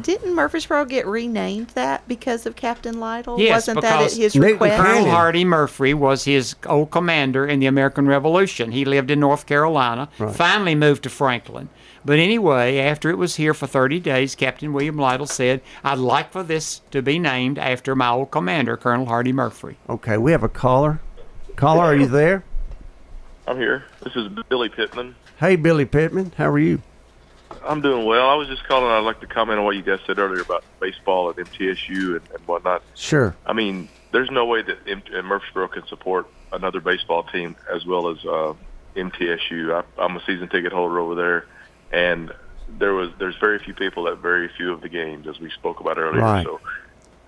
C: Didn't Murfreesboro get renamed that because of Captain Lytle?
B: Yes,
C: Wasn't that at
B: because
C: his
A: Newton
C: request?
B: Colonel
A: Canyon.
B: Hardy Murfree was his old commander in the American Revolution. He lived in North Carolina, finally moved to Franklin. But anyway, after it was here for 30 days, Captain William Lytle said, I'd like for this to be named after my old commander, Colonel Hardy Murfree.
A: Okay, we have a caller. Caller, are you there?
H: I'm here. This is Billy Pittman.
A: Hey, Billy Pittman. How are you?
H: I'm doing well. I was just calling. I'd like to comment on what you guys said earlier about baseball at MTSU and, and whatnot.
A: Sure.
H: I mean, there's no way that M- Murfreesboro can support another baseball team as well as uh, MTSU. I, I'm a season ticket holder over there, and there was there's very few people at very few of the games, as we spoke about earlier.
A: Right.
H: So,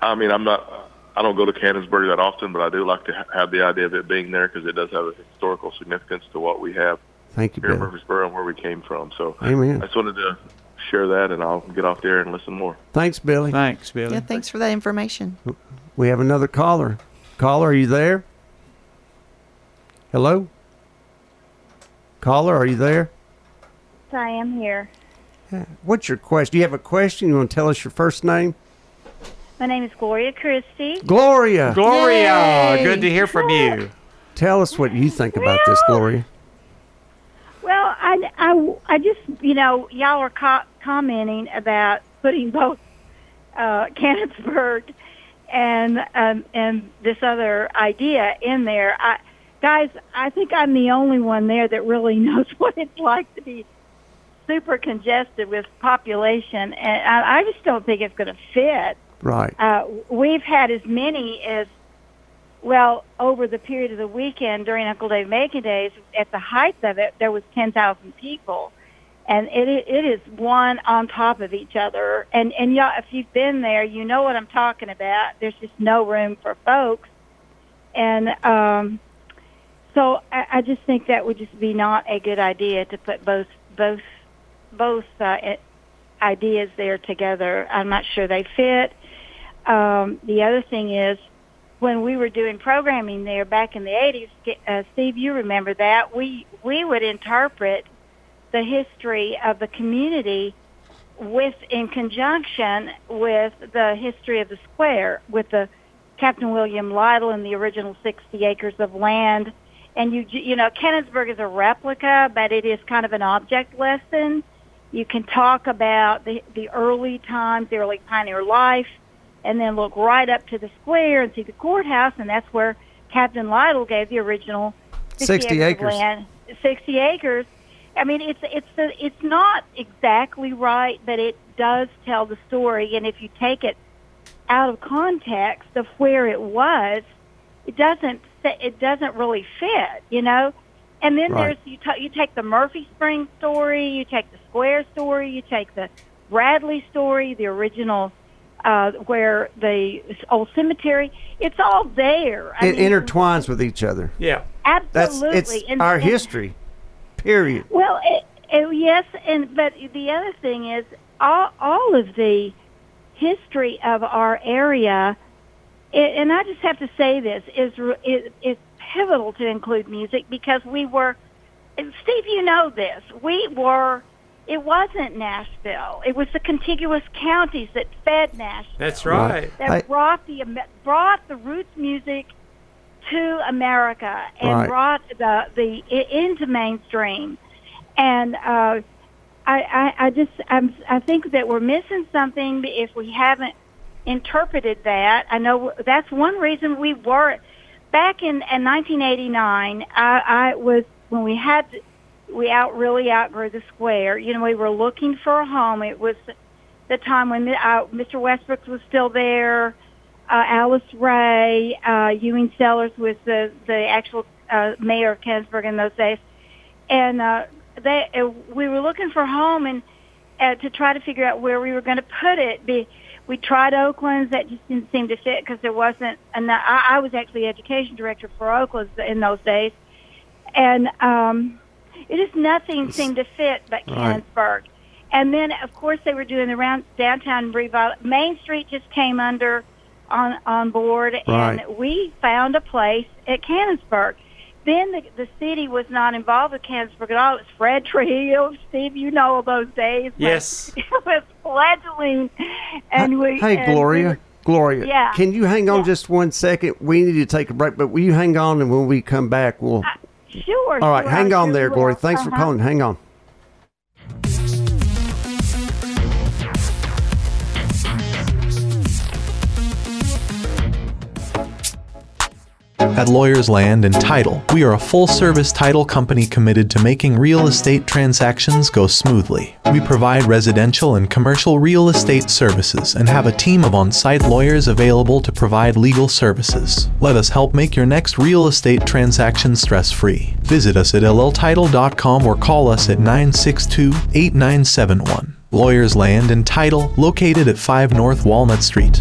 H: I mean, I'm not. I don't go to Cannonsburg that often, but I do like to ha- have the idea of it being there because it does have a historical significance to what we have
A: Thank you,
H: here in
A: Billy.
H: Murfreesboro and where we came from. So
A: Amen.
H: I just wanted to share that, and I'll get off there and listen more.
A: Thanks, Billy.
B: Thanks, Billy.
C: Yeah, thanks for that information.
A: We have another caller. Caller, are you there? Hello? Caller, are you there?
I: I am here.
A: What's your question? Do you have a question? You want to tell us your first name?
I: My name is Gloria Christie.
A: Gloria.
B: Gloria,
C: Yay.
B: good to hear from you.
A: Tell us what you think about this, Gloria.
I: I, I, I just, you know, y'all are co- commenting about putting both uh, Cannonsburg and um, and this other idea in there. I, guys, I think I'm the only one there that really knows what it's like to be super congested with population, and I, I just don't think it's going to fit.
A: Right.
I: Uh, we've had as many as, well, over the period of the weekend during Uncle Dave Macon Days, at the height of it, there was 10,000 people. And it, it is one on top of each other. And, and y'all, if you've been there, you know what I'm talking about. There's just no room for folks. And um, so I, I just think that would just be not a good idea to put both, both, both uh, ideas there together. I'm not sure they fit. Um, the other thing is, when we were doing programming there back in the 80s, uh, Steve, you remember that we we would interpret the history of the community with in conjunction with the history of the square, with the Captain William Lytle and the original 60 acres of land. And you you know, Cannonsburg is a replica, but it is kind of an object lesson. You can talk about the the early times, the early pioneer life, and then look right up to the square and see the courthouse, and that's where Captain Lytle gave the original
A: 60
I: of
A: acres.
I: land, 60 acres. I mean, it's it's the, it's not exactly right, but it does tell the story. And if you take it out of context of where it was, it doesn't it doesn't really fit, you know. And then
A: Right.
I: there's you ta you take the Murfree Spring story, you take the Square story, you take the Bradley story, the original uh, where the old cemetery. It's all there. I
A: It
I: mean,
A: intertwines with each other.
B: Yeah.
A: That's
I: Absolutely.
A: it's
I: And-
A: our
I: and-
A: history. Period.
I: Well, it, it, yes, and but the other thing is all all of the history of our area, i and I just have to say this is re- is is pivotal to include music because we were, Steve, you know this, we were. It wasn't Nashville. It was the contiguous counties that fed Nashville
B: That's right.
I: that
A: I-
I: brought the Am- brought the roots music to America and
A: Right.
I: brought the the i- into mainstream. And uh, I, I I just I'm, I think that we're missing something if we haven't interpreted that. I know that's one reason we were back in, in 1989. I, I was when we had we out really outgrew the square. You know, we were looking for a home. It was the time when uh, Mr. Westbrook was still there. Uh, Alice Ray, uh, Ewing Sellers was the the actual uh, mayor of Cannonsburg in those days, and uh, they uh, we were looking for a home and uh, to try to figure out where we were going to put it. Be, we tried Oaklands that just didn't seem to fit because there wasn't enough. I, I was actually education director for Oaklands in those days, and um, it just nothing seemed to fit but
A: Right.
I: Cannonsburg. And then, of course, they were doing the round downtown revival. Main Street just came under on on board, and
A: Right.
I: we found a place at Cannonsburg. Then the, the city was not involved with Cannonsburg at all. It was Fred Trujillo. Steve, you know those days.
B: Yes.
I: It was fledgling, and we.
A: hey,
I: and
A: Gloria.
I: were-
A: Gloria,
I: Yeah.
A: can you hang on
I: Yeah.
A: just one second? We need to take a break, but will you hang on? And when we come back, we'll.
I: Sure.
A: All right,
I: sure,
A: hang on there. Gloria. Thanks for
I: Uh-huh.
A: calling. Hang on.
J: At Lawyers Land and Title, we are a full service title company committed to making real estate transactions go smoothly. We provide residential and commercial real estate services and have a team of on site lawyers available to provide legal services. Let us help make your next real estate transaction stress free. Visit us at lltitle.com or call us at 962 8971. Lawyers Land and Title, located at 5 North Walnut Street.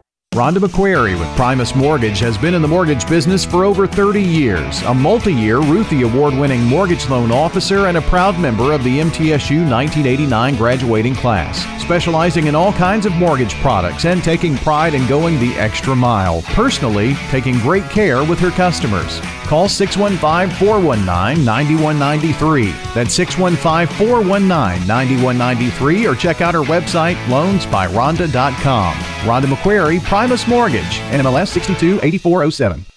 K: Rhonda McQuarrie with Primus Mortgage has been in the mortgage business for over 30 years, a multi year Ruthie Award winning mortgage loan officer, and a proud member of the MTSU 1989 graduating class. Specializing in all kinds of mortgage products and taking pride in going the extra mile, personally taking great care with her customers. Call 615 419 9193. That's 615 419 9193 or check out our website loansbyrhonda.com. Rhonda McQuarrie, Primus Mortgage, NMLS 628407.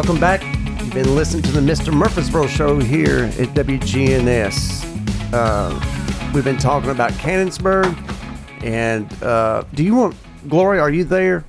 A: Welcome back. You've been listening to the Mr. Murfreesboro Show here at WGNS. Uh, we've been talking about Cannonsburg, and uh, do you want Gloria? Are you there?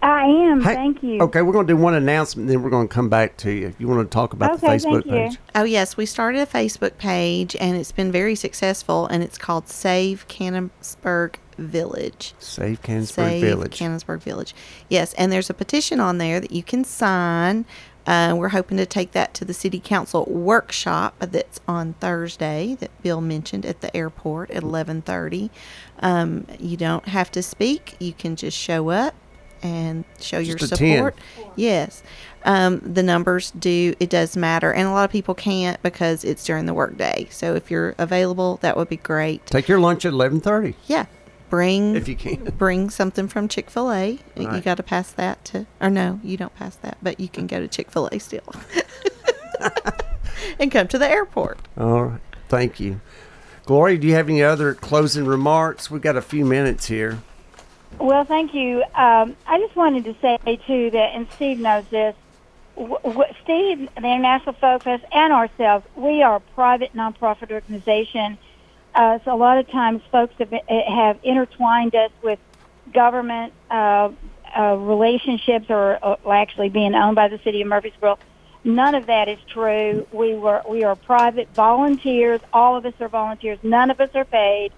I: I am.
A: Hey-
I: thank you.
A: Okay, we're going to do one announcement, then we're going to come back to you. If you want to talk about the Facebook
I: thank you.
A: page.
C: Oh, yes. We started a Facebook page and it's been very successful, and it's called Save Cannonsburg Village.
A: Save Cannonsburg
C: Save
A: Village.
C: Cannonsburg Village. Yes, and there's a petition on there that you can sign. Uh, we're hoping to take that to the city council workshop that's on Thursday that Bill mentioned at the airport at 11:30. Um, you don't have to speak; you can just show up and show your
A: Just attend.
C: support. Yes, um, the numbers do it does matter, and a lot of people can't because it's during the workday. So if you're available, that would be great.
A: Take your lunch at 11:30
C: Yeah. Bring
A: if you can.
C: bring something from Chick Fil A. You
A: Right.
C: got to pass that to, or no, you don't pass that, but you can go to Chick Fil A still, and come to the airport.
A: All right. Thank you. Gloria, do you have any other closing remarks? We've got a few minutes here.
I: Well, thank you. Um, I just wanted to say too that, and Steve knows this. W- w- Steve, the International Folk Fest, and ourselves, we are a private nonprofit organization. Uh, so a lot of times, folks have, have intertwined us with government uh, uh, relationships, or, or actually being owned by the city of Murfreesboro. None of that is true. We were we are private volunteers. All of us are volunteers. None of us are paid.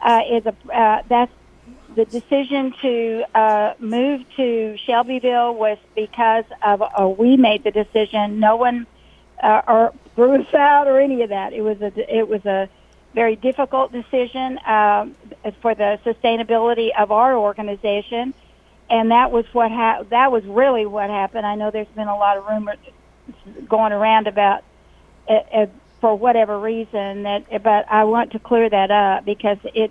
I: Uh, is a uh, that's the decision to uh, move to Shelbyville was because of uh, we made the decision. No one uh, or threw us out or any of that. It was a it was a very difficult decision um, for the sustainability of our organization, and that was what ha- that was really what happened. I know there's been a lot of rumors going around about uh, uh, for whatever reason that, but I want to clear that up because it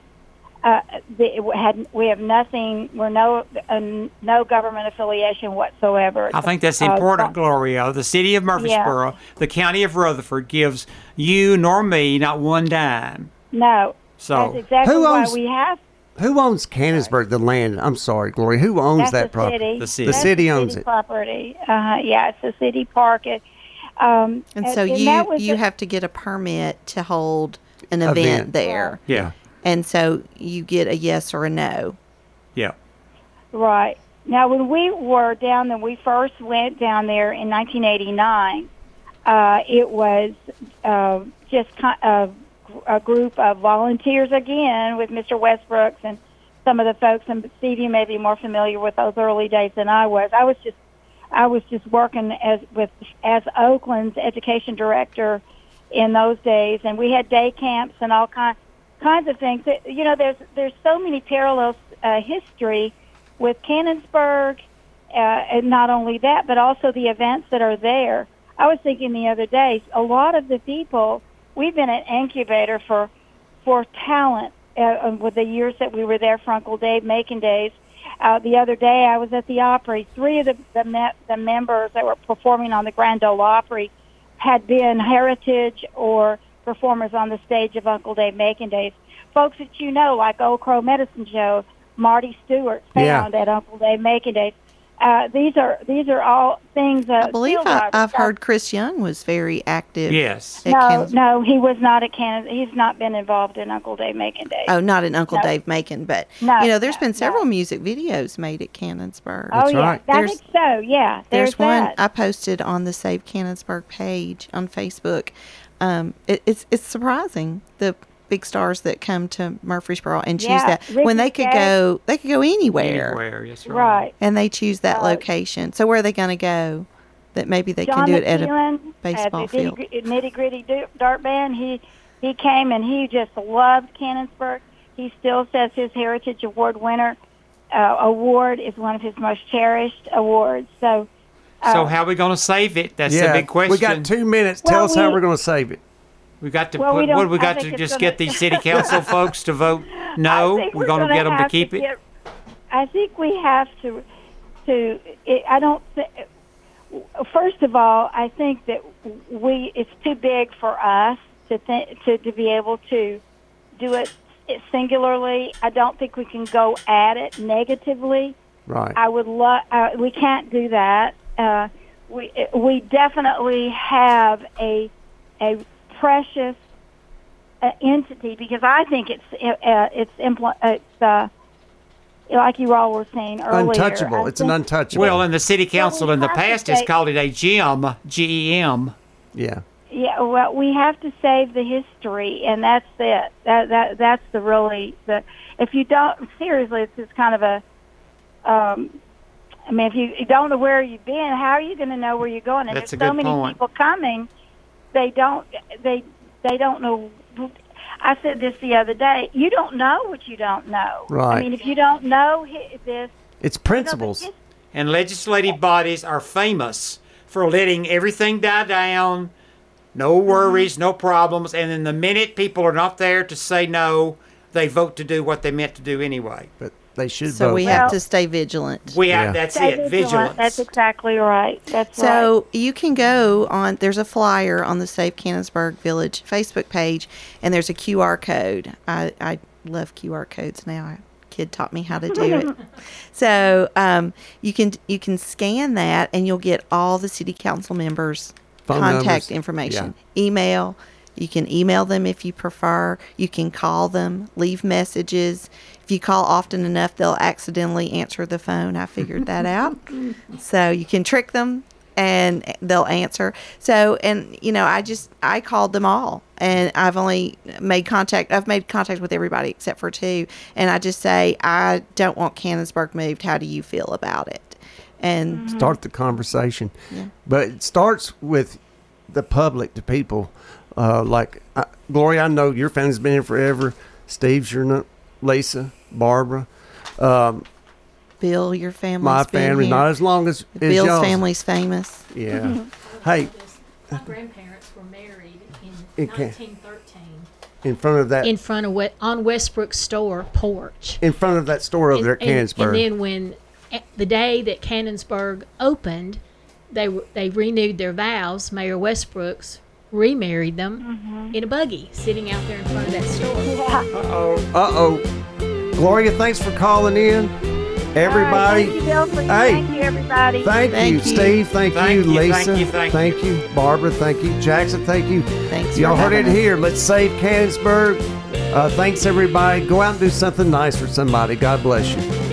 I: uh, the, it had we have nothing. We're no uh, no government affiliation whatsoever.
B: I think that's
I: Uh,
B: important, Gloria. The city of Murfreesboro, the county of Rutherford gives you nor me not one dime.
I: No,
B: So
I: that's exactly
A: Who
I: why
A: owns-
I: we have.
A: Who owns Cannonsburg, the land? I'm sorry, Gloria. Who owns
I: That's
A: that
I: the
A: property?
I: city.
B: The city.
A: The city owns
I: city
A: it.
I: Property. Uh, yeah, it's a city park. It, um,
C: And so
I: that
C: you you
I: a-
C: have to get a permit to hold an event,
A: Event.
C: there,
B: yeah,
C: and so you get a yes or a no.
B: yeah.
I: Right. Now, when we were down there, we first went down there in 1989. Uh, it was uh, just ki- a, a group of volunteers again with Mr. Westbrooks and some of the folks. And Steve, you may be more familiar with those early days than I was. I was just I was just working as with as Oaklands education director in those days, and we had day camps and all kind, kinds of things. You know, there's there's so many parallels uh, history with Cannonsburg, uh, and not only that, but also the events that are there. I was thinking the other day, a lot of the people we've been an incubator for for talent uh, uh, with the years that we were there for Uncle Dave Macon days. Uh, the other day, I was at the Opry. Three of the the, me- the members that were performing on the Grand Ole Opry had been heritage or performers on the stage of Uncle Dave Macon Days. Folks that you know, like Old Crow Medicine Show, Marty Stuart,
A: Yeah.
I: found at Uncle Dave Macon Days. Uh, these are these are all things. Uh,
C: I believe I, I've
I: are-
C: heard Chris Young was very active.
B: Yes.
C: at
I: No,
C: Kansas-
I: no, he was not at Canada. He's not been involved in Uncle Dave Macon Days.
C: Oh, not in Uncle
I: No.
C: Dave Macon, but
I: No,
C: you know, there's
I: no,
C: been
I: no.
C: several music videos made at Cannonsburg.
I: oh yeah, I
C: There's-
I: think so. Yeah,
C: There's,
I: there's,
C: one
I: that.
C: I posted on the Save Cannonsburg page on Facebook. Um, it, it's it's surprising the big stars that come to Murfreesboro and choose
I: Yeah,
C: that when they could
I: Jay.
C: go they could go anywhere,
B: Anywhere, yes, right.
I: right.
C: and they choose that
I: Uh,
C: location. So where are they going to go? That maybe they
I: John
C: can do it at a
I: McEuen
C: baseball
I: at the
C: field.
I: Nitty Gritty Dirt Band. He he came and he just loved Cannonsburg. He still says his Heritage Award winner uh, award is one of his most cherished awards. So.
B: So
I: uh,
B: how are we going to save it? That's
A: yeah,
B: the big question.
A: we got two minutes. Tell
I: Well,
A: us how
I: we-
A: we're going to save it.
B: We got to
I: Well, we
B: put.
I: don't-
B: what do we
I: I
B: got
I: think
B: to
I: it's
B: just
I: gonna-
B: get these city council folks to vote
I: I
B: no?
I: think
B: We're going to
I: gonna
B: get them to
I: have
B: keep it.
I: get- I think we have to. To it, I don't. Th- first of all, I think that we it's too big for us to th- to to be able to do it singularly. I don't think we can go at it negatively.
A: Right.
I: I would love. Uh, we can't do that. Uh, we we definitely have a a precious uh, entity because I think it's uh, it's impl- it's uh, like you all were saying earlier.
A: Untouchable.
I: I
A: It's an untouchable.
B: Well, and the city council in the past has called it a gem, G E M.
A: yeah.
I: Yeah, well, we have to save the history, and that's it. That that that's the really the. If you don't seriously, it's just kind of a. Um, I mean, if you, you don't know where you've been, how are you going to know where you're going? And
B: That's
I: there's
B: a
I: so many
B: point.
I: people coming, they don't they they don't know. I said this the other day. You don't know what you don't know.
A: Right.
I: I mean, if you don't know this,
A: It's principles.
B: And legislative bodies are famous for letting everything die down, no
I: Mm-hmm.
B: worries, no problems, and then the minute people are not there to say no, they vote to do what they meant to do anyway.
A: But they should
C: So
A: vote.
C: we have to stay vigilant.
B: We have that's
I: stay
B: it,
I: vigilant.
B: vigilance.
I: That's exactly right. That's right.
C: So you can go on. There's a flyer on the Save Cannonsburg Village Facebook page, and there's a QR code. I, I love QR codes now. A kid taught me how to do it. So um, you can you can scan that, and you'll get all the city council members'
A: Phone
C: contact
A: numbers.
C: information, email. You can email them if you prefer. You can call them, leave messages. If you call often enough, they'll accidentally answer the phone. I figured that out. So you can trick them and they'll answer. So, and you know, I just, I called them all and I've only made contact, I've made contact with everybody except for two. And I just say, I don't want Cannonsburg moved. How do you feel about it? And
A: Start the conversation.
C: Yeah.
A: But it starts with the public, the people. Uh, like, uh, Gloria, I know your family's been here forever. Steve's your not, Lisa, Barbara. Um,
C: Bill, your family.
A: my
C: been
A: family,
C: here.
A: not as long as, as
C: Bill's
A: y'all's.
C: family's famous.
A: Yeah. hey,
G: My grandparents were married
A: It
G: in
A: can't-
G: 1913
A: in front of that,
G: in
A: in,
G: front of what on Westbrook store porch.
A: In front of that store over there at
G: and,
A: Cannonsburg.
G: and then when the day that Cannonsburg opened, they were they renewed their vows. Mayor Westbrooks remarried them in a buggy, sitting out there in front of that store.
B: Uh-oh.
A: Uh oh. Gloria, thanks for calling in. Everybody.
I: All right, thank you,
A: Hey.
I: thank you, everybody.
A: Thank,
C: Thank
A: you,
C: you.
A: Steve. Thank,
B: Thank
A: you,
B: you,
A: Lisa.
B: thank you, thank
A: you. Barbara. Thank you, Jackson. Thank you.
C: Thanks
A: Y'all
C: for
A: heard it
C: us.
A: here. Let's save Cannonsburg. Uh, thanks, everybody. Go out and do something nice for somebody. God bless you.